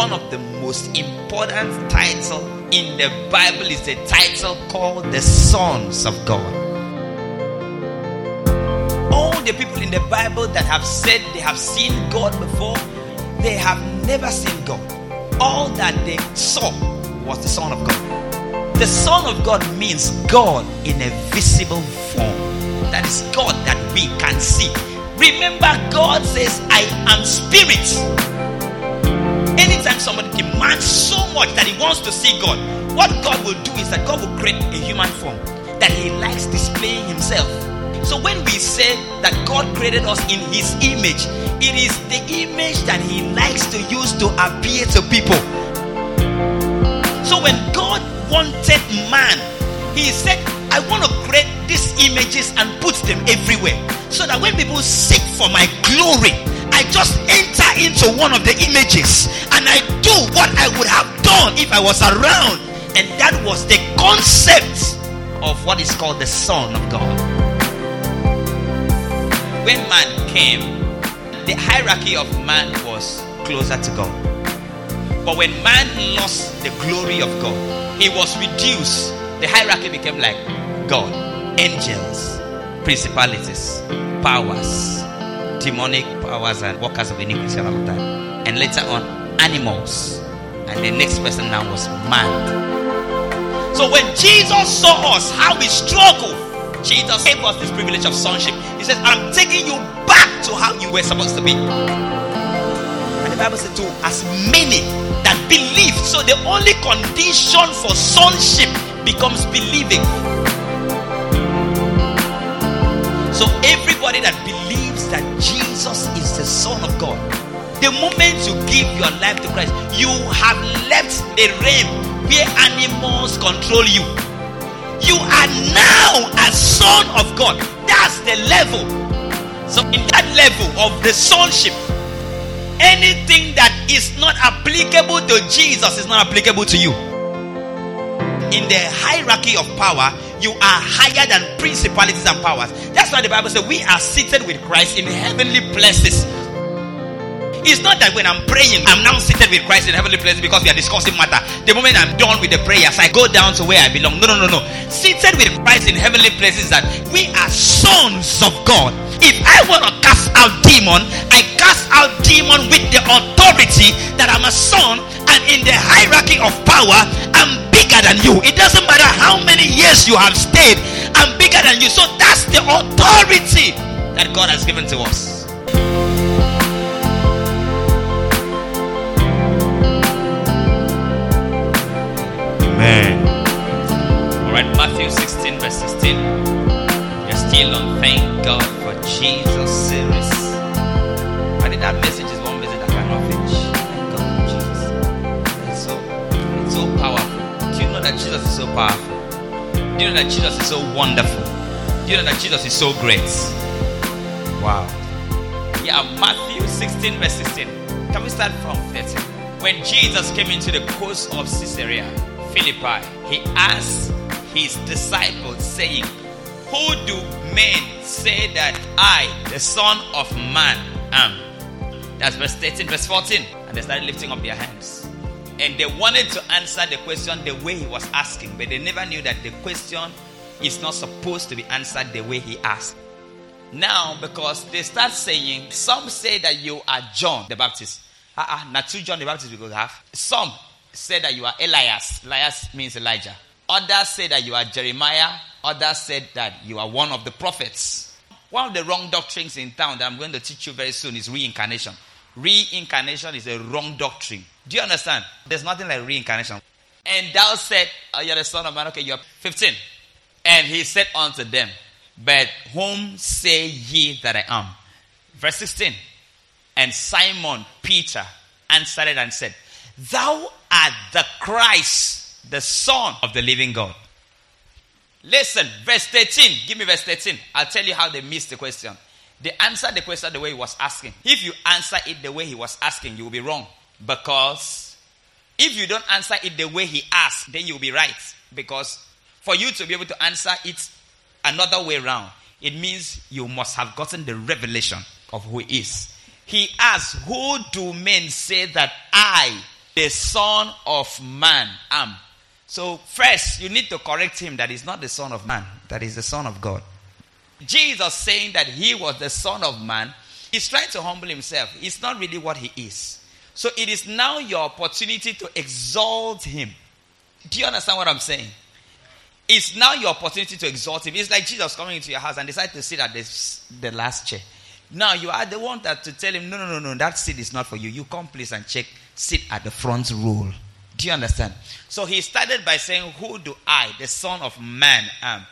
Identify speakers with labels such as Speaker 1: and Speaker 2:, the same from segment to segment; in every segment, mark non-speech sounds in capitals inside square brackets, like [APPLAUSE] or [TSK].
Speaker 1: one of the most important titles in the Bible is a title called the Sons of God. All the people in the Bible that have said they have seen God before, they have never seen God. All that they saw was the Son of God. The Son of God means God in a visible form. That is God that we can see. Remember, God says, I am spirit anytime somebody demands so much that he wants to see God, what God will do is that God will create a human form that he likes displaying himself. So when we say that God created us in his image, it is the image that he likes to use to appear to people. So when God wanted man, he said, I want to create these images and put them everywhere so that when people seek for my glory, I just enter into one of the images and I do what I would have done if I was around. And that was the concept of what is called the Son of God. When man came, the hierarchy of man was closer to God. But when man lost the glory of God, he was reduced. The hierarchy became like God, angels, principalities, powers demonic powers and workers of iniquity and all that. And later on, animals. And the next person now was man. So when Jesus saw us, how we struggle, Jesus gave us this privilege of sonship. He says, I'm taking you back to how you were supposed to be. And the Bible said, to as many that believe. So the only condition for sonship becomes believing. So everybody that believes that Jesus is the Son of God. The moment you give your life to Christ, you have left the realm where animals control you. You are now a son of God. That's the level. So, in that level of the sonship, anything that is not applicable to Jesus is not applicable to you. In the hierarchy of power, you are higher than principalities and powers. That's why the Bible says we are seated with Christ in heavenly places. It's not that when I'm praying, I'm now seated with Christ in heavenly places because we are discussing matter. The moment I'm done with the prayers, I go down to where I belong. No, no, no, no. Seated with Christ in heavenly places that we are sons of God. If I want to cast out demon, I cast out demon with the authority that I'm a son and in the hierarchy of power, I'm bigger than you. It doesn't matter how many years you have stayed, I'm bigger than you. So that's the authority that God has given to us. Amen. All right, Matthew 16, verse 16. You're still on Thank God for Jesus so powerful? Do you know that Jesus is so wonderful? Do you know that Jesus is so great? Wow. Yeah, Matthew 16, verse 16. Can we start from 13? When Jesus came into the coast of Caesarea Philippi, he asked his disciples, saying, Who do men say that I, the Son of Man, am? That's verse 13, verse 14. And they started lifting up their hands. And they wanted to answer the question the way he was asking, but they never knew that the question is not supposed to be answered the way he asked. Now, because they start saying, some say that you are John the Baptist. Uh-uh, not two John the Baptist we could have. Some say that you are Elias. Elias means Elijah. Others say that you are Jeremiah. Others said that you are one of the prophets. One of the wrong doctrines in town that I'm going to teach you very soon is reincarnation. Reincarnation is a wrong doctrine. Do you understand? There's nothing like reincarnation. And thou said, oh, You're the son of man. Okay, you're 15. And he said unto them, But whom say ye that I am? Verse 16. And Simon Peter answered and said, Thou art the Christ, the Son of the living God. Listen, verse 13. Give me verse 13. I'll tell you how they missed the question. They answered the question the way he was asking. If you answer it the way he was asking, you will be wrong. Because if you don't answer it the way he asked, then you'll be right. Because for you to be able to answer it another way around, it means you must have gotten the revelation of who he is. He asked, Who do men say that I, the Son of Man am. So, first, you need to correct him that he's not the Son of Man, that he's the Son of God. Jesus saying that he was the Son of Man, he's trying to humble himself. It's not really what he is. So, it is now your opportunity to exalt him. Do you understand what I'm saying? It's now your opportunity to exalt him. It's like Jesus coming into your house and decide to sit at this, the last chair. Now you are the one that to tell him, no, no, no, no, that seat is not for you. You come please and check, sit at the front row. Do you understand? So he started by saying, Who do I, the Son of Man, am?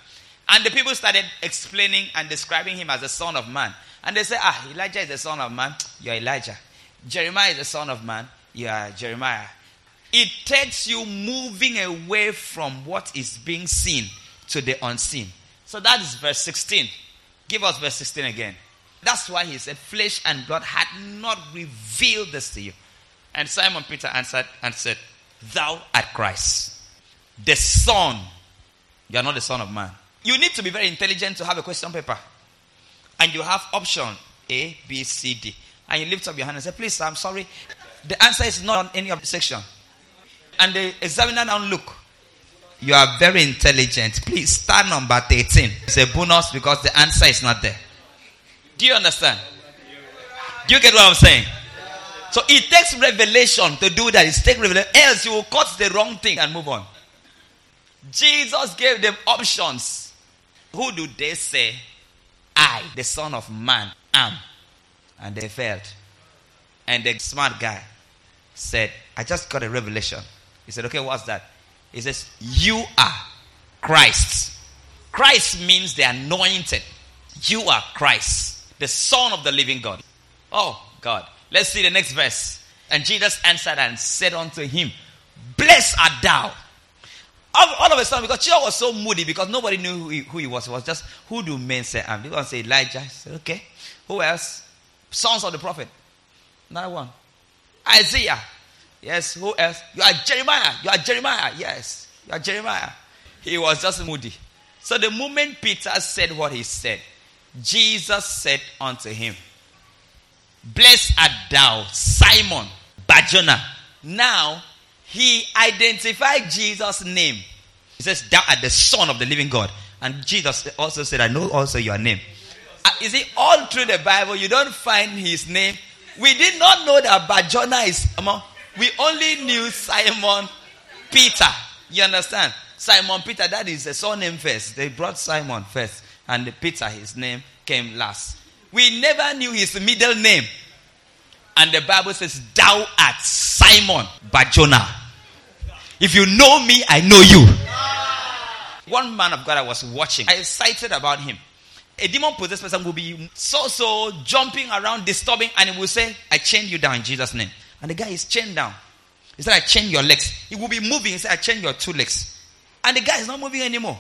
Speaker 1: And the people started explaining and describing him as the Son of Man. And they say, Ah, Elijah is the Son of Man. [TSK] You're Elijah. Jeremiah is the Son of Man. You are Jeremiah. It takes you moving away from what is being seen to the unseen. So that is verse 16. Give us verse 16 again. That's why he said, Flesh and blood had not revealed this to you. And Simon Peter answered and said, Thou art Christ, the Son. You are not the Son of Man. You need to be very intelligent to have a question paper. And you have option A, B, C, D. And you lift up your hand and say, Please, I'm sorry. The answer is not on any of the section. And the examiner now look. You are very intelligent. Please start number 13. It's a bonus because the answer is not there. Do you understand? Do you get what I'm saying? So it takes revelation to do that. It takes revelation. Else you will cut the wrong thing and move on. Jesus gave them options. Who do they say? I, the Son of Man, am. And they failed. And the smart guy said, I just got a revelation. He said, Okay, what's that? He says, You are Christ. Christ means the anointed. You are Christ the Son of the living God. Oh, God. Let's see the next verse. And Jesus answered and said unto him, Blessed art thou. All, all of a sudden, because Chia was so moody because nobody knew who he, who he was. It was just, who do men say I'm? They going to say Elijah. He said, okay. Who else? Sons of the prophet. Another one. Isaiah. Yes. Who else? You are Jeremiah. You are Jeremiah. Yes. You are Jeremiah. He was just moody. So the moment Peter said what he said, Jesus said unto him, Blessed art thou, Simon Barjona. Now, he identified Jesus' name. He says, Thou art the Son of the living God. And Jesus also said, I know also your name. Uh, you see, all through the Bible, you don't find his name. We did not know that Barjona is among. We only knew Simon Peter. You understand? Simon Peter, that is the surname first. They brought Simon first and Peter, his name, came last. We never knew his middle name. And the Bible says, Thou art Simon Barjona. If you know me, I know you. One man of God I was watching, I excited about him. A demon possessed person will be so so jumping around, disturbing, and he will say, I chain you down in Jesus' name. And the guy is chained down. He said, I chain your legs. He will be moving. He said, I chain your two legs. And the guy is not moving anymore.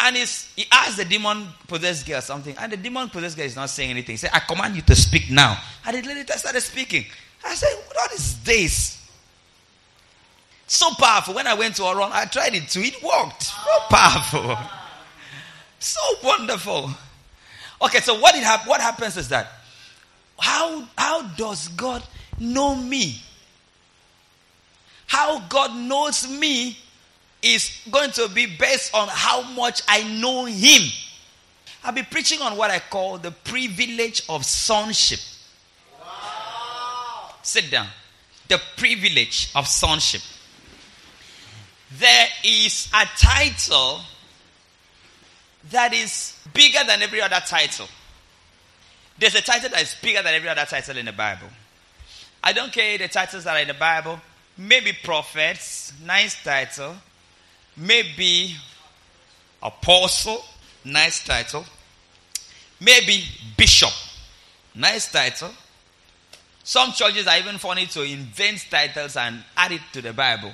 Speaker 1: And he asked the demon possessed girl something, and the demon possessed girl is not saying anything. He said, I command you to speak now. And the lady started speaking. I said, What is this? So powerful. When I went to Oron, I tried it too. It worked. So powerful. So wonderful. Okay, so what, it ha- what happens is that how, how does God know me? How God knows me is going to be based on how much I know Him. I'll be preaching on what I call the privilege of sonship. Wow. Sit down. The privilege of sonship. There is a title that is bigger than every other title. There's a title that is bigger than every other title in the Bible. I don't care the titles that are in the Bible. Maybe prophets, nice title maybe apostle, nice title. Maybe bishop, nice title. Some churches are even funny to invent titles and add it to the Bible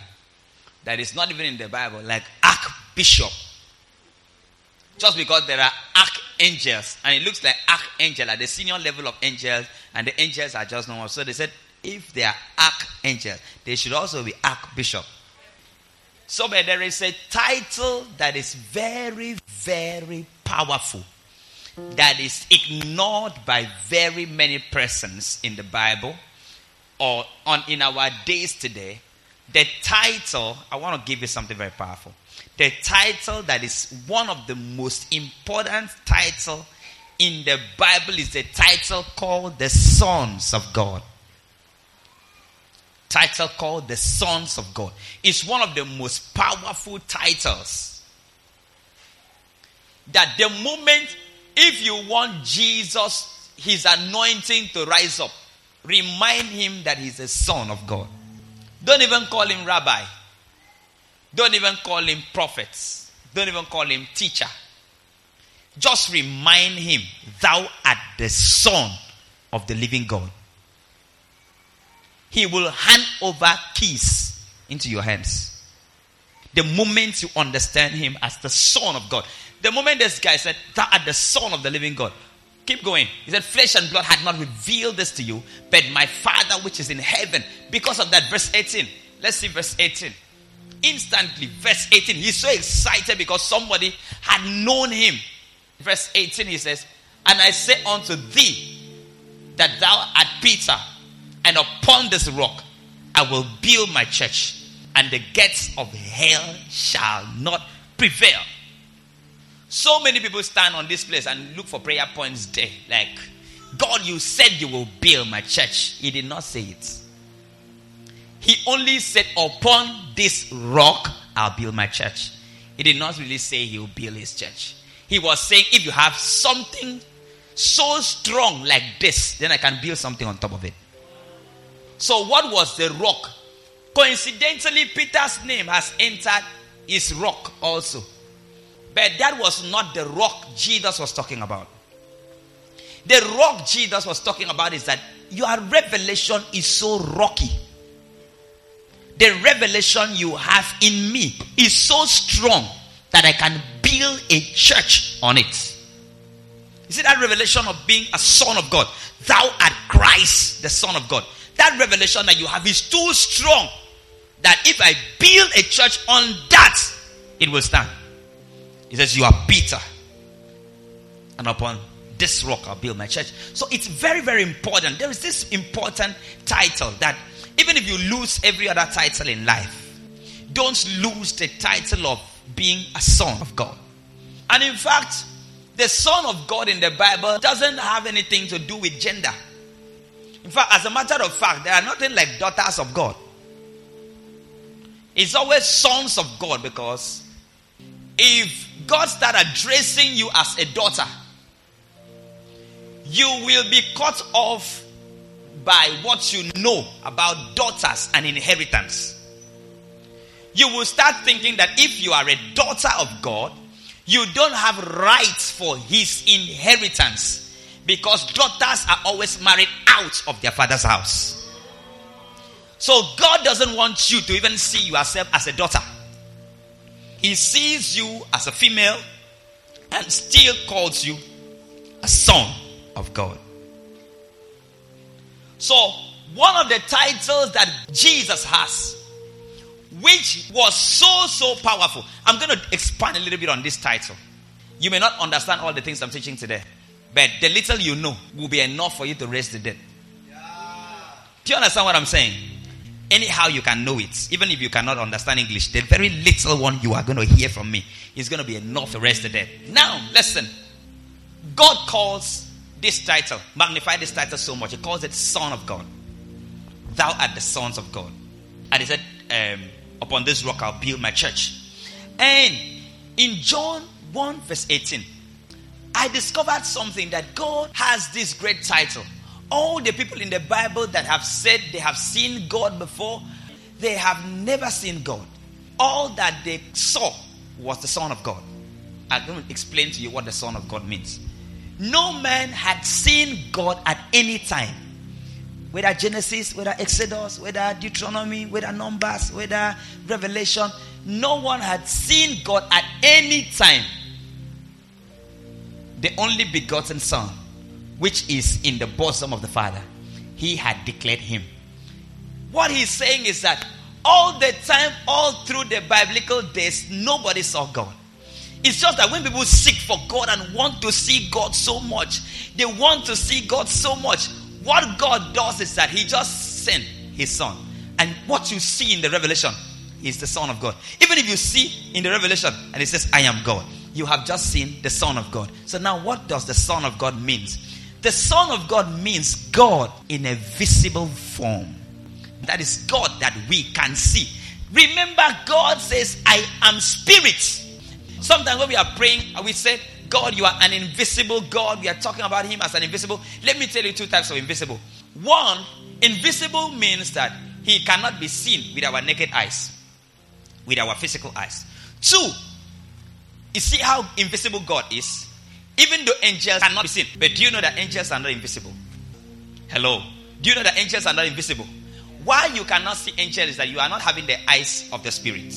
Speaker 1: that is not even in the Bible, like archbishop. Just because there are archangels, and it looks like archangel at the senior level of angels, and the angels are just normal. So they said, if they are archangels, they should also be archbishop. So, but there is a title that is very, very powerful that is ignored by very many persons in the Bible. or on in our days today, the title, I want to give you something very powerful. The title that is one of the most important title in the Bible is the title called the Sons of God. Title called the Sons of God. It's one of the most powerful titles. That the moment, if you want Jesus, his anointing to rise up, remind him that he's a son of God. Don't even call him rabbi. Don't even call him prophets. Don't even call him teacher. Just remind him, thou art the son of the living God. He will hand over keys into your hands. The moment you understand him as the son of God. The moment this guy said, Thou art the son of the living God. Keep going. He said, Flesh and blood had not revealed this to you, but my Father which is in heaven. Because of that, verse 18. Let's see verse 18. Instantly, verse 18. He's so excited because somebody had known him. Verse 18, he says, And I say unto thee that thou art Peter, and upon this rock I will build my church, and the gates of hell shall not prevail. So many people stand on this place and look for prayer points there. Like, God, you said you will build my church. He did not say it. He only said, Upon this rock, I'll build my church. He did not really say he will build his church. He was saying, If you have something so strong like this, then I can build something on top of it. So, what was the rock? Coincidentally, Peter's name has entered his rock also. But that was not the rock Jesus was talking about. The rock Jesus was talking about is that your revelation is so rocky. The revelation you have in me is so strong that I can build a church on it. You see that revelation of being a son of God? Thou art Christ, the Son of God. That revelation that you have is too strong that if I build a church on that, it will stand. He says, You are Peter. And upon this rock I'll build my church. So it's very, very important. There is this important title that even if you lose every other title in life, don't lose the title of being a son of God. And in fact, the son of God in the Bible doesn't have anything to do with gender. In fact, as a matter of fact, there are nothing like daughters of God. It's always sons of God because if God start addressing you as a daughter, you will be cut off by what you know about daughters and inheritance. You will start thinking that if you are a daughter of God, you don't have rights for his inheritance because daughters are always married out of their father's house. So God doesn't want you to even see yourself as a daughter. He sees you as a female and still calls you a son of God. So, one of the titles that Jesus has, which was so, so powerful, I'm going to expand a little bit on this title. You may not understand all the things I'm teaching today, but the little you know will be enough for you to raise the dead. Do you understand what I'm saying? Anyhow, you can know it. Even if you cannot understand English, the very little one you are going to hear from me is going to be enough to rest the dead. Now, listen. God calls this title, magnify this title so much. He calls it Son of God. Thou art the sons of God. And he said, um, Upon this rock I'll build my church. And in John 1, verse 18, I discovered something that God has this great title all the people in the Bible that have said they have seen God before, they have never seen God. All that they saw was the Son of God. I'm going to explain to you what the Son of God means. No man had seen God at any time. Whether Genesis, whether Exodus, whether Deuteronomy, whether Numbers, whether Revelation, no one had seen God at any time. The only begotten Son which is in the bosom of the Father, he had declared him. What he's saying is that all the time, all through the biblical days, nobody saw God. It's just that when people seek for God and want to see God so much, they want to see God so much. What God does is that He just sent his son. And what you see in the revelation is the Son of God. Even if you see in the revelation and it says, I am God, you have just seen the Son of God. So now what does the Son of God means? The Son of God means God in a visible form. That is God that we can see. Remember, God says, I am spirit. Sometimes when we are praying, we say, God, you are an invisible God. We are talking about Him as an invisible. Let me tell you two types of invisible. One, invisible means that He cannot be seen with our naked eyes, with our physical eyes. Two, you see how invisible God is? Even though angels cannot be seen. But do you know that angels are not invisible? Hello. Do you know that angels are not invisible? Why you cannot see angels is that you are not having the eyes of the spirit.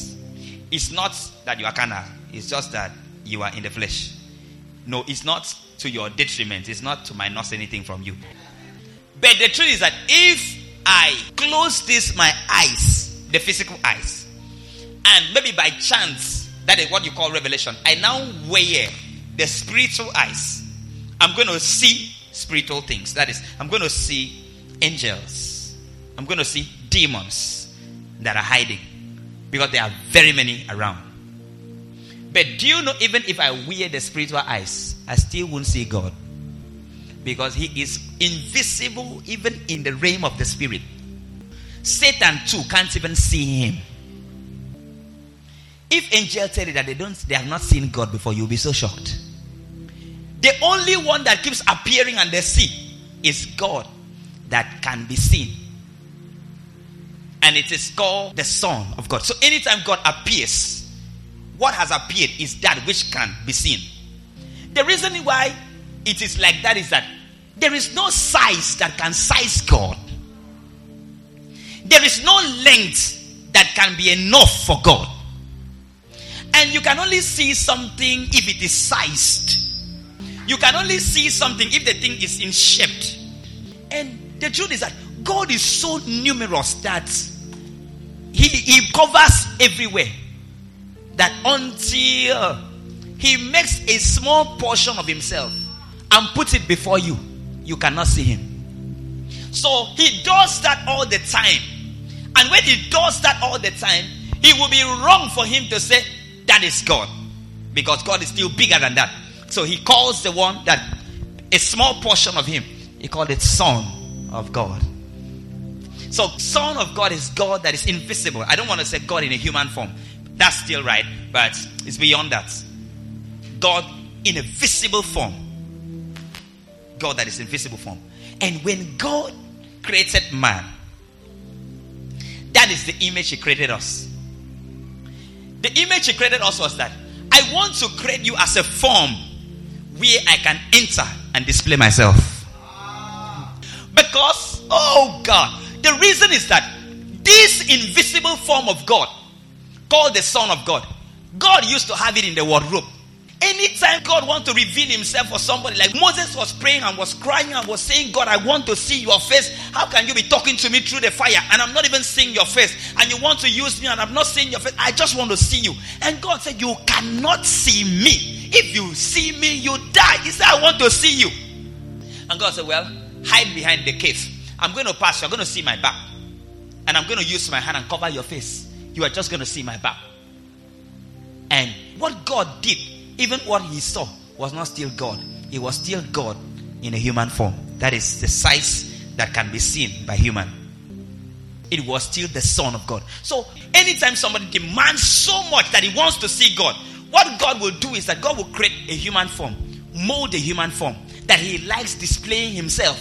Speaker 1: It's not that you are carnal, it's just that you are in the flesh. No, it's not to your detriment, it's not to minus anything from you. But the truth is that if I close this, my eyes, the physical eyes, and maybe by chance, that is what you call revelation, I now wear the spiritual eyes. I'm going to see spiritual things. That is, I'm going to see angels. I'm going to see demons that are hiding because there are very many around. But do you know, even if I wear the spiritual eyes, I still won't see God because He is invisible even in the realm of the spirit. Satan too can't even see Him. If angels tell you that they don't, they have not seen God before, you'll be so shocked. The only one that keeps appearing and they see is God that can be seen. And it is called the Son of God. So anytime God appears, what has appeared is that which can be seen. The reason why it is like that is that there is no size that can size God. There is no length that can be enough for God. And you can only see something if it is sized. You can only see something if the thing is in shape. And the truth is that God is so numerous that he, he covers everywhere. That until he makes a small portion of himself and puts it before you, you cannot see him. So he does that all the time. And when he does that all the time, it will be wrong for him to say, That is God. Because God is still bigger than that. So he calls the one that a small portion of him, he called it Son of God. So, Son of God is God that is invisible. I don't want to say God in a human form. That's still right, but it's beyond that. God in a visible form. God that is in visible form. And when God created man, that is the image He created us. The image He created us was that I want to create you as a form where I can enter and display myself. Because, oh God, the reason is that this invisible form of God, called the Son of God, God used to have it in the wardrobe. Anytime God wants to reveal himself for somebody, like Moses was praying and was crying and was saying, God, I want to see your face. How can you be talking to me through the fire and I'm not even seeing your face? And you want to use me and I'm not seeing your face. I just want to see you. And God said, You cannot see me. If you see me, you die. He said, I want to see you. And God said, Well, hide behind the cave. I'm going to pass. You're going to see my back. And I'm going to use my hand and cover your face. You are just going to see my back. And what God did even what he saw was not still God. It was still God in a human form. That is the size that can be seen by human. It was still the Son of God. So anytime somebody demands so much that he wants to see God, what God will do is that God will create a human form, mold a human form that he likes displaying himself.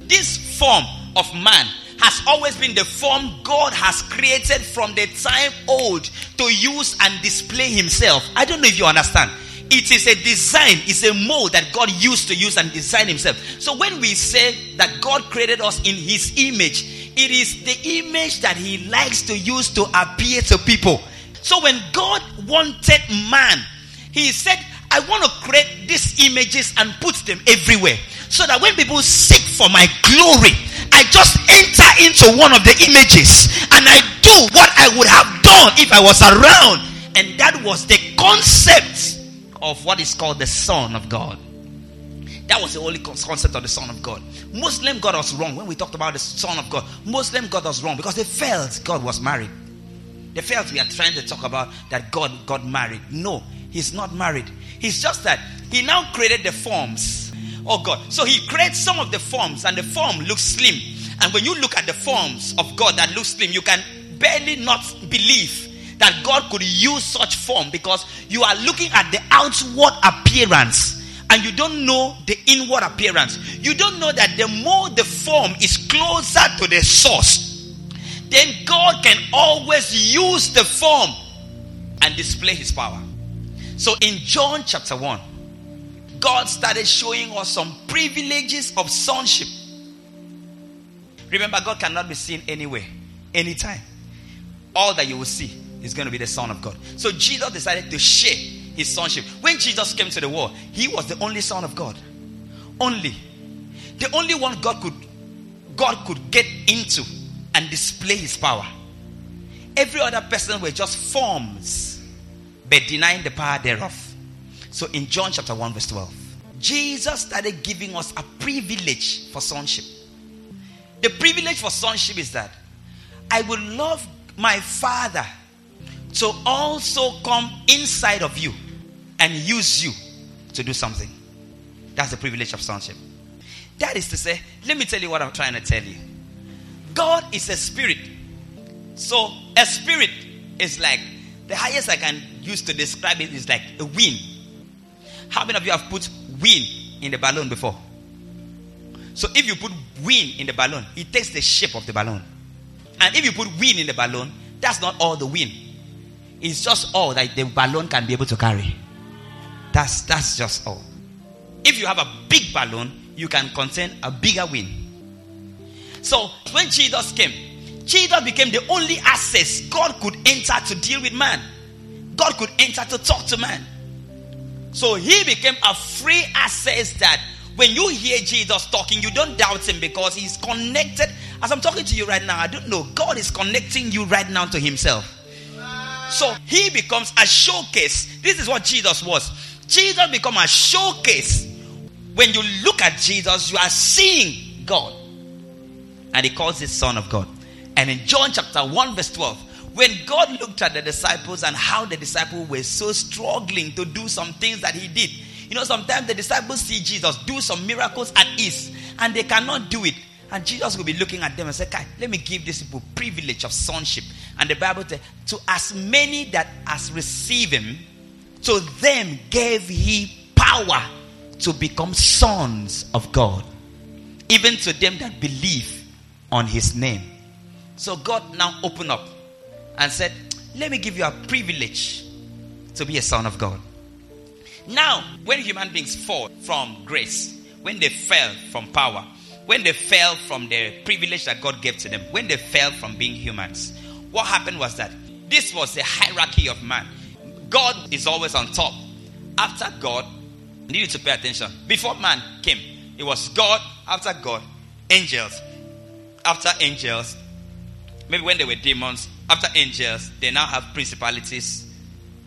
Speaker 1: This form of man has always been the form God has created from the time old to use and display himself. I don't know if you understand. It is a design, it's a mold that God used to use and design Himself. So when we say that God created us in His image, it is the image that He likes to use to appear to people. So when God wanted man, He said, I want to create these images and put them everywhere. So that when people seek for my glory, I just enter into one of the images and I do what I would have done if I was around. And that was the concept of what is called the Son of God. That was the only concept of the Son of God. Muslim got us wrong when we talked about the Son of God. Muslim got us wrong because they felt God was married. They felt we are trying to talk about that God got married. No, he's not married. He's just that he now created the forms. Oh God. So he creates some of the forms, and the form looks slim. And when you look at the forms of God that looks slim, you can barely not believe that God could use such form because you are looking at the outward appearance and you don't know the inward appearance. You don't know that the more the form is closer to the source, then God can always use the form and display his power. So in John chapter 1, God started showing us some privileges of sonship. Remember, God cannot be seen anywhere, anytime. All that you will see is going to be the Son of God. So Jesus decided to share his sonship. When Jesus came to the world, he was the only Son of God. Only. The only one God could God could get into and display his power. Every other person were just forms, but denying the power thereof. So in John chapter 1, verse 12, Jesus started giving us a privilege for sonship. The privilege for sonship is that I will love my Father to also come inside of you and use you to do something. That's the privilege of sonship. That is to say, let me tell you what I'm trying to tell you. God is a spirit. So, a spirit is like the highest I can use to describe it is like a wind. How many of you have put wind in the balloon before? So, if you put wind in the balloon, it takes the shape of the balloon. And if you put wind in the balloon, that's not all the wind. It's just all that the balloon can be able to carry. That's that's just all. If you have a big balloon, you can contain a bigger wind. So when Jesus came, Jesus became the only access God could enter to deal with man. God could enter to talk to man. So he became a free access that when you hear Jesus talking, you don't doubt him because he's connected. As I'm talking to you right now, I don't know. God is connecting you right now to himself. So he becomes a showcase. This is what Jesus was. Jesus become a showcase. When you look at Jesus, you are seeing God. And he calls it Son of God. And in John chapter 1, verse 12, when God looked at the disciples and how the disciples were so struggling to do some things that he did. You know, sometimes the disciples see Jesus do some miracles at ease and they cannot do it. And Jesus will be looking at them and say, "Okay, let me give these people privilege of sonship. And the Bible says, to as many that as receive him, to them gave he power to become sons of God, even to them that believe on his name. So God now open up and said, Let me give you a privilege to be a son of God. Now, when human beings fall from grace, when they fell from power, when they fell from the privilege that God gave to them, when they fell from being humans, what happened was that this was the hierarchy of man. God is always on top. After God, needed to pay attention. Before man came, it was God, after God, angels. After angels, maybe when they were demons, after angels, they now have principalities,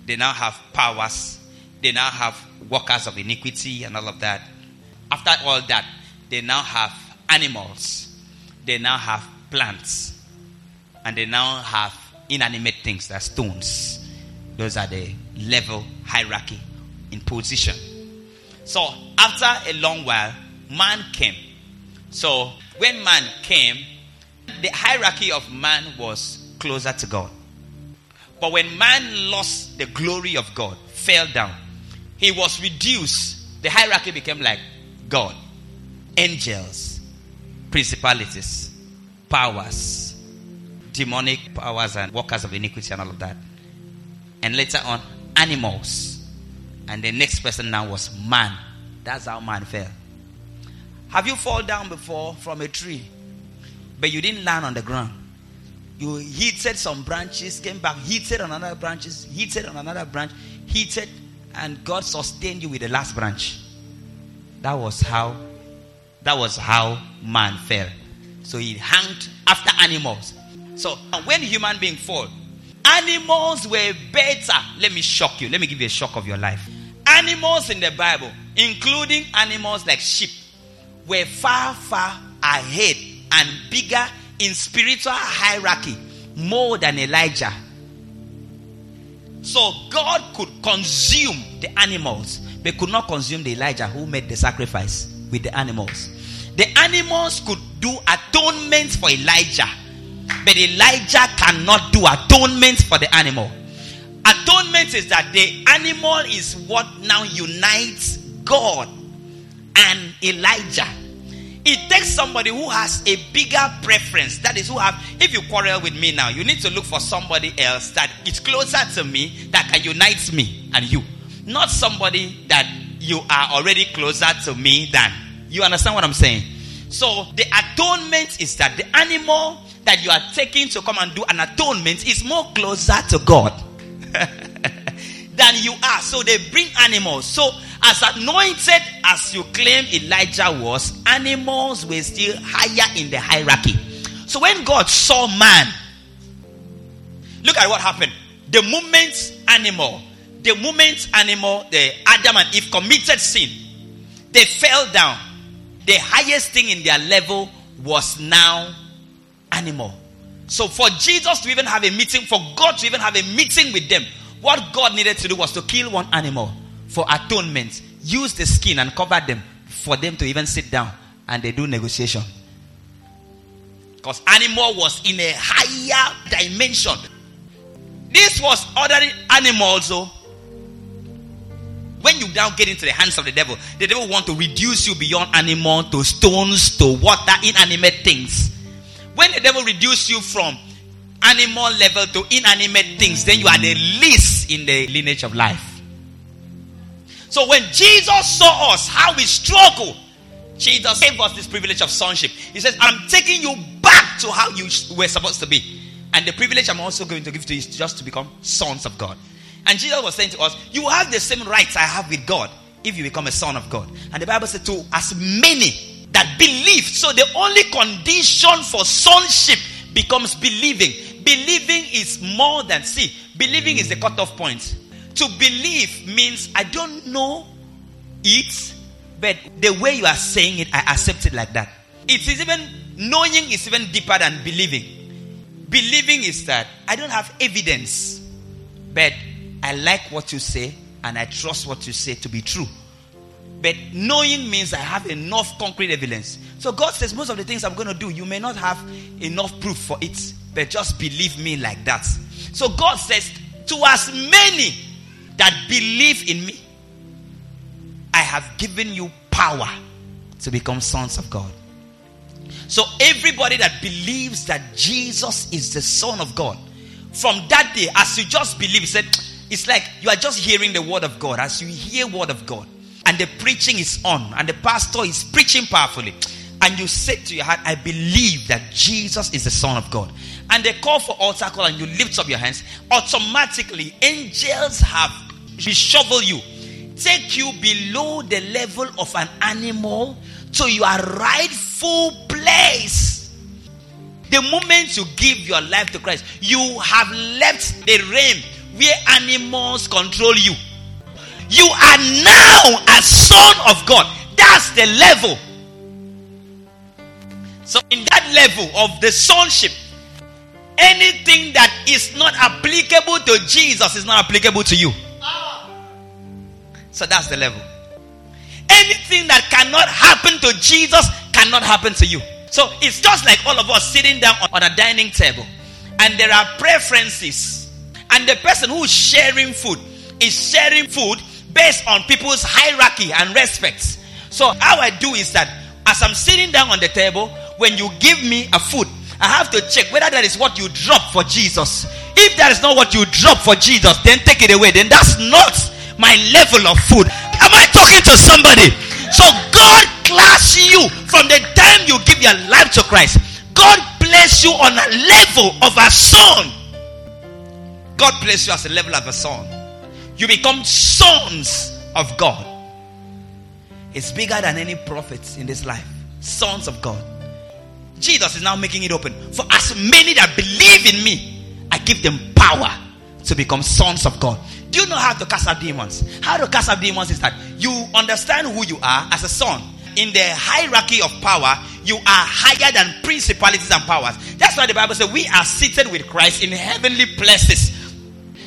Speaker 1: they now have powers, they now have workers of iniquity and all of that. After all that, they now have animals, they now have plants, and they now have inanimate things, that stones. Those are the level hierarchy in position. So after a long while, man came. So when man came, the hierarchy of man was closer to God. But when man lost the glory of God, fell down, he was reduced. The hierarchy became like God, angels, principalities, powers, demonic powers, and workers of iniquity, and all of that. And later on, animals. And the next person now was man. That's how man fell. Have you fallen down before from a tree, but you didn't land on the ground? You heated some branches, came back, heated on another branches, heated on another branch, heated, and God sustained you with the last branch. That was how that was how man fell. So he hanged after animals. So when human being fall, animals were better. Let me shock you. Let me give you a shock of your life. animals in the Bible, including animals like sheep, were far, far ahead and bigger in spiritual hierarchy more than Elijah. So God could consume the animals, but could not consume the Elijah who made the sacrifice with the animals. The animals could do atonement for Elijah, but Elijah cannot do atonement for the animal. Atonement is that the animal is what now unites God and Elijah. It takes somebody who has a bigger preference. That is, who have, if you quarrel with me now, you need to look for somebody else that is closer to me that can unite me and you. Not somebody that you are already closer to me than. You understand what I'm saying? So, the atonement is that the animal that you are taking to come and do an atonement is more closer to God [LAUGHS] than you are. So, they bring animals. So, as anointed as you claim Elijah was, animals were still higher in the hierarchy. So when God saw man, look at what happened. The moment animal, the moment animal, the Adam and Eve committed sin, they fell down. The highest thing in their level was now animal. So for Jesus to even have a meeting, for God to even have a meeting with them, what God needed to do was to kill one animal for atonement, use the skin and cover them for them to even sit down and they do negotiation. Because animal was in a higher dimension. This was other animals, though. When you now get into the hands of the devil, the devil want to reduce you beyond animal to stones, to water, inanimate things. When the devil reduce you from animal level to inanimate things, then you are the least in the lineage of life. So when Jesus saw us, how we struggle, Jesus gave us this privilege of sonship. He says, I'm taking you back to how you were supposed to be. And the privilege I'm also going to give to you is just to become sons of God. And Jesus was saying to us, You have the same rights I have with God if you become a son of God. And the Bible said, To as many that believe. So the only condition for sonship becomes believing. Believing is more than, see, believing is the cutoff point. To believe means I don't know it, but the way you are saying it, I accept it like that. It is even knowing is even deeper than believing. Believing is that I don't have evidence, but I like what you say and I trust what you say to be true. But knowing means I have enough concrete evidence. So God says, most of the things I'm going to do, you may not have enough proof for it, but just believe me like that. So God says, to as many that believe in me, I have given you power to become sons of God. So, everybody that believes that Jesus is the Son of God, from that day, as you just believe, he said, it's like you are just hearing the word of God. As you hear word of God, and the preaching is on, and the pastor is preaching powerfully, and you say to your heart, I believe that Jesus is the Son of God. And they call for altar call, and you lift up your hands, automatically angels have shovel you, take you below the level of an animal to your rightful place. The moment you give your life to Christ, you have left the realm where animals control you. You are now a son of God. That's the level. So, in that level of the sonship, anything that is not applicable to Jesus is not applicable to you. So that's the level. Anything that cannot happen to Jesus cannot happen to you. So it's just like all of us sitting down on a dining table and there are preferences. And the person who's sharing food is sharing food based on people's hierarchy and respects. So how I do is that as I'm sitting down on the table, when you give me a food, I have to check whether that is what you drop for Jesus. If that is not what you drop for Jesus, then take it away. Then that's not my level of food. Am I talking to somebody? So God class you from the time you give your life to Christ. God place you on a level of a son. God place you as a level of a son. You become sons of God. It's bigger than any prophets in this life. Sons of God. Jesus is now making it open. For as many that believe in me, I give them power to become sons of God. Do you know how to cast out demons? How to cast out demons is that you understand who you are as a son. In the hierarchy of power, you are higher than principalities and powers. That's why the Bible says we are seated with Christ in heavenly places.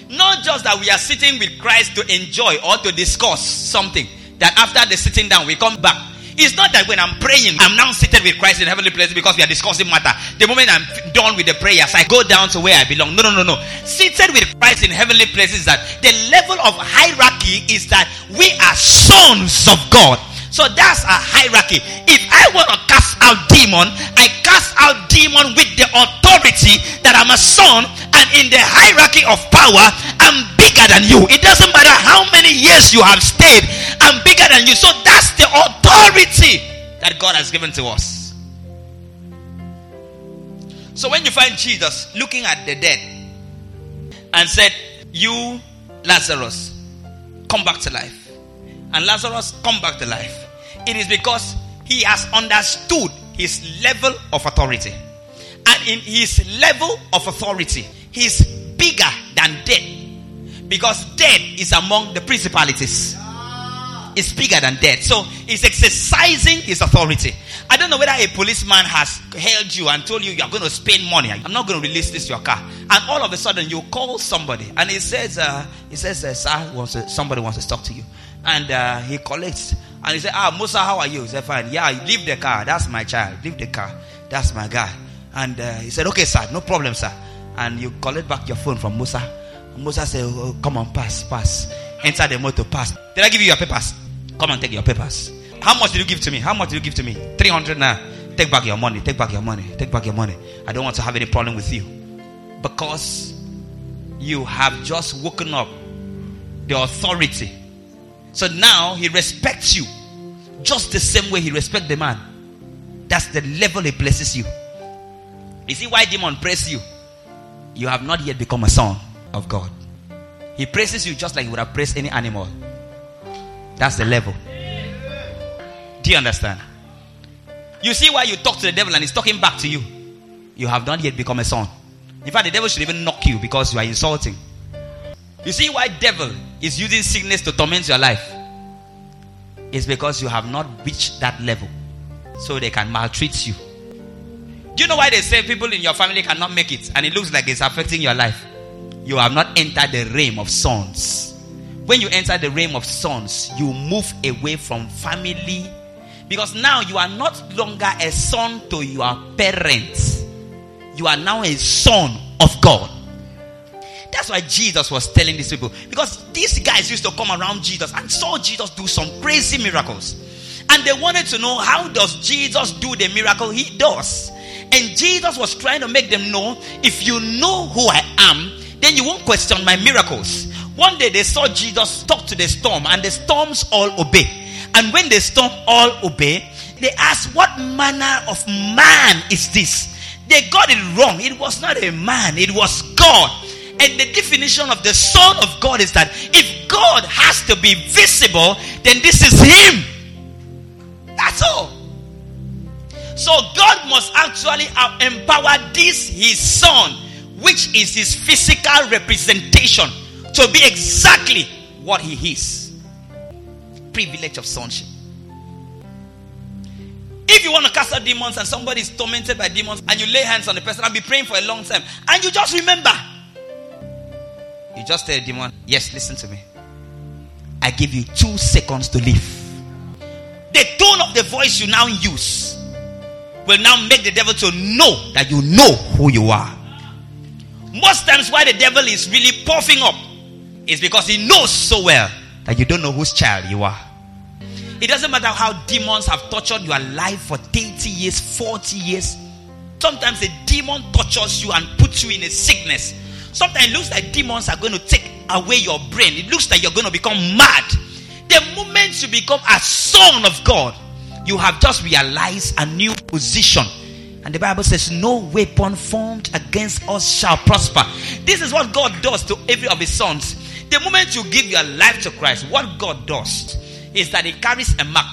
Speaker 1: Not just that we are sitting with Christ to enjoy or to discuss something, that after the sitting down, we come back it's not that when I'm praying, I'm now seated with Christ in heavenly places because we are discussing matter. The moment I'm done with the prayers, I go down to where I belong. No, no, no, no. Seated with Christ in heavenly places that the level of hierarchy is that we are sons of God. So that's a hierarchy. If I want to out demon, I cast out demon with the authority that I'm a son and in the hierarchy of power, I'm bigger than you. It doesn't matter how many years you have stayed, I'm bigger than you. So that's the authority that God has given to us. So when you find Jesus looking at the dead and said, You, Lazarus, come back to life. And Lazarus come back to life. It is because he has understood his level of authority. And in his level of authority, he's bigger than death. Because death is among the principalities is bigger than death. So he's exercising his authority. I don't know whether a policeman has held you and told you you are going to spend money. I'm not going to release this to your car. And all of a sudden you call somebody and he says, uh, he says, uh, sir, wants to, somebody wants to talk to you. And uh, he collects and he said, ah, Musa, how are you? He said, fine. Yeah, leave the car. That's my child. Leave the car. That's my guy. And uh, he said, okay, sir, no problem, sir. And you collect back your phone from Musa. And Musa said, oh, come on, pass, pass. Enter the motor, pass. Did I give you your papers? Come and take your papers. How much did you give to me? How much did you give to me? 300 now. Take back your money. Take back your money. Take back your money. I don't want to have any problem with you. Because you have just woken up the authority. So now he respects you just the same way he respects the man. That's the level he places you. You see why the demon praise you? You have not yet become a son of God. He praises you just like he would have praised any animal. That's the level. Do you understand? You see why you talk to the devil and he's talking back to you. You have not yet become a son. In fact, the devil should even knock you because you are insulting. You see why devil is using sickness to torment your life? It's because you have not reached that level. So they can maltreat you. Do you know why they say people in your family cannot make it and it looks like it's affecting your life? You have not entered the realm of sons. When you enter the realm of sons, you move away from family because now you are not longer a son to your parents. You are now a son of God. That's why Jesus was telling these people because these guys used to come around Jesus and saw Jesus do some crazy miracles. And they wanted to know how does Jesus do the miracle he does? And Jesus was trying to make them know if you know who I am, then you won't question my miracles. One day they saw Jesus talk to the storm, and the storms all obey. And when the storm all obey, they asked, What manner of man is this? They got it wrong. It was not a man, it was God. And the definition of the Son of God is that if God has to be visible, then this is Him. That's all. So God must actually empower this His Son, which is His physical representation to be exactly what he is. Privilege of sonship. If you want to cast out demons and somebody is tormented by demons and you lay hands on the person and be praying for a long time and you just remember, you just tell a demon, Yes, listen to me. I give you two seconds to leave. The tone of the voice you now use will now make the devil to know that you know who you are. Most times, why the devil is really puffing up is because he knows so well that you don't know whose child you are. It doesn't matter how demons have tortured your life for 30 years, 40 years. Sometimes a demon tortures you and puts you in a sickness. Sometimes it looks like demons are going to take away your brain. It looks like you're going to become mad. The moment you become a son of God, you have just realized a new position. And the Bible says, No weapon formed against us shall prosper. This is what God does to every of his sons. The moment you give your life to Christ, what God does is that He carries a mark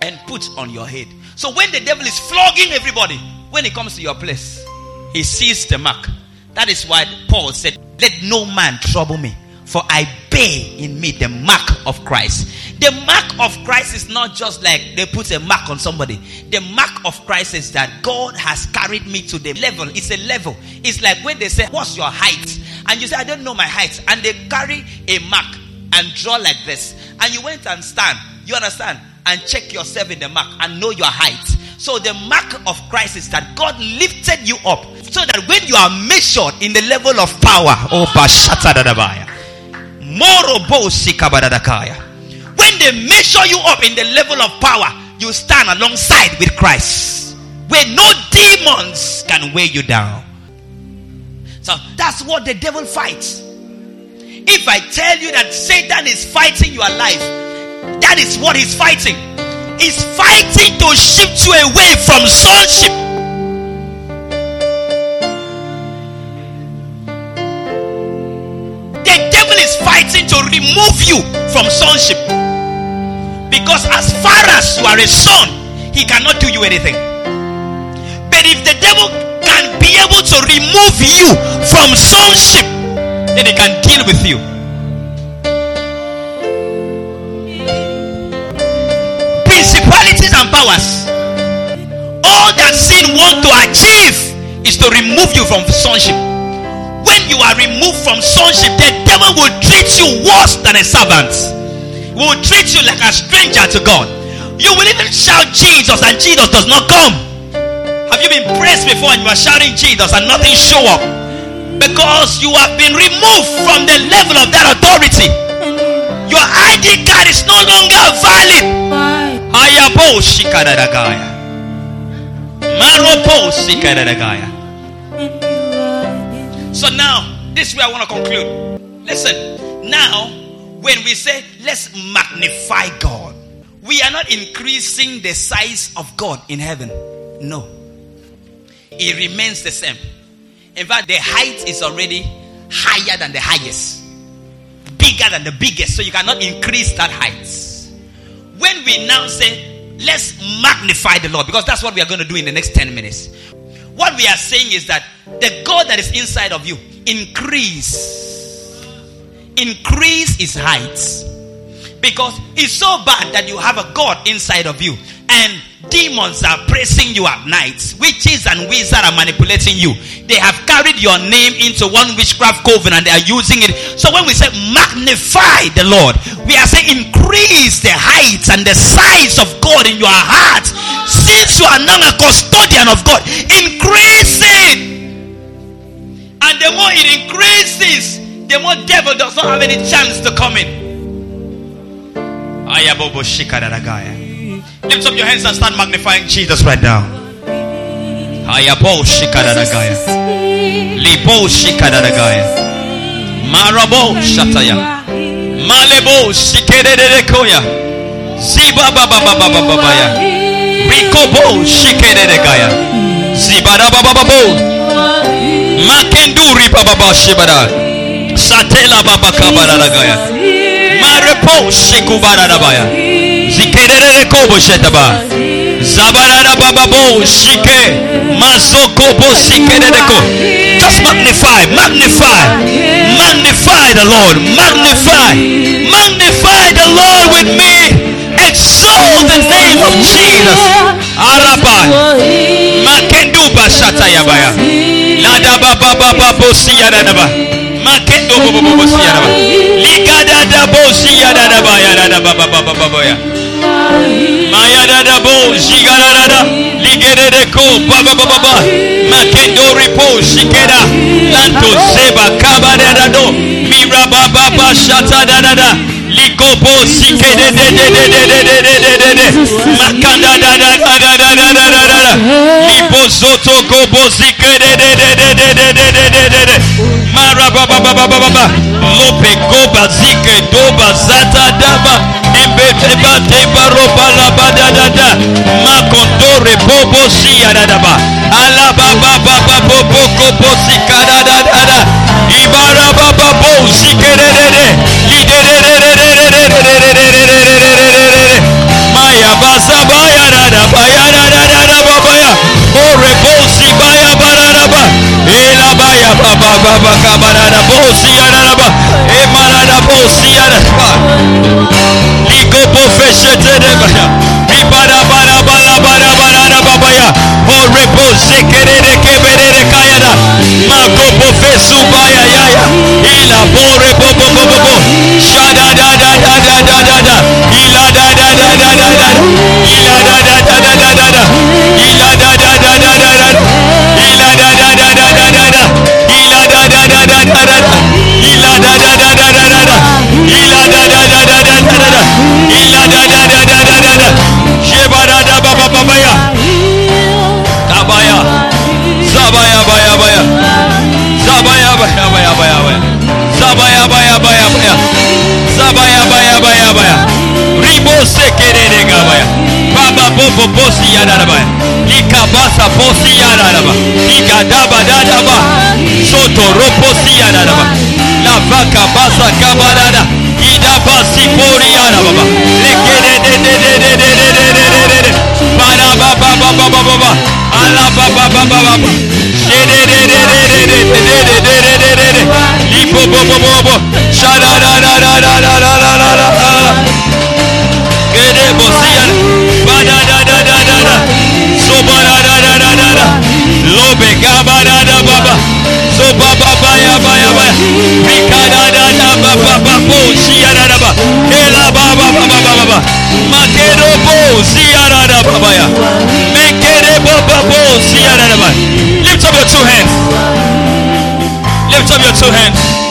Speaker 1: and puts on your head. So when the devil is flogging everybody, when he comes to your place, he sees the mark. That is why Paul said, Let no man trouble me, for I bear in me the mark of Christ. The mark of Christ is not just like they put a mark on somebody. The mark of Christ is that God has carried me to the level. It's a level. It's like when they say, What's your height? And you say, I don't know my height. And they carry a mark and draw like this. And you went and stand. You understand? And check yourself in the mark and know your height. So the mark of Christ is that God lifted you up so that when you are measured in the level of power, oh. When they measure you up in the level of power, you stand alongside with Christ. Where no demons can weigh you down. So that's what the devil fights. If I tell you that Satan is fighting your life, that is what he's fighting. He's fighting to shift you away from sonship. The devil is fighting to remove you from sonship. Because as far as you are a son, he cannot do you anything. But if the devil can be able to remove you from sonship, then he can deal with you. And powers. All that sin want to achieve is to remove you from sonship. When you are removed from sonship, the devil will treat you worse than a servant will treat you like a stranger to God. You will even shout Jesus and Jesus does not come. Have you been praised before and you are shouting Jesus and nothing show up? Because you have been removed from the level of that authority. Your ID card is no longer valid. So now, this way I want to conclude. Listen, now when we say, let's magnify God, we are not increasing the size of God in heaven. No. It remains the same. In fact, the height is already higher than the highest, bigger than the biggest. So you cannot increase that height. When we now say, let's magnify the Lord, because that's what we are going to do in the next 10 minutes. What we are saying is that the God that is inside of you increase increase his heights. Because it's so bad that you have a God inside of you and demons are pressing you at night. Witches and wizards are manipulating you. They have carried your name into one witchcraft coven and they are using it. So when we say magnify the Lord, we are saying increase the height and the size of God in your heart. Since you are now a custodian of God, increase it. And the more it increases, the more devil does not have any chance to come in. Lift up your hands and start magnifying Jesus right now. Ayabo shikadaragaya. Libo. Marabo shataya. Malebo. Ziba. Zibada. Makenduri. Satela. Zikerere kobo shetaba. Zabarara baba bo shike. Mazoko bo sikereko. Just magnify, magnify, magnify the Lord, magnify, magnify the Lord with me. Exalt the name of Jesus. Araba. Makenduba shatayabaya. Lada baba baba bo siyadaba makendo Maya dada bo jigara dada ligere de ko ba Jigarada, Ligereko, Baba Baba, Makendo Repo, Shikeda, Lanto, Seba, Kabadadado, Miraba Baba, Shatadada, Likopo, Sikede, Makanda, dada dada dada dada likobo sike de de de de de de de de de de de mara ba ba ba ba ba ba ba lope koba zike doba zata daba embete ba deba roba la ba da da da makondore bobo si ya da da ba ala ba ba ba ba bo bo kobo sika da da da da ibara ba Ila da da da da da da, ila da da da da da da, ila Siyadaraba, Likabasa Posiyadaraba, Igadaba Dadaba, Soto Ropo Siyadaraba, Lavaka Basa Kabarada, Idabasi Poriyadaraba, Lekede de de de de da da da da da da Lift up your two hands. Lift up your two hands.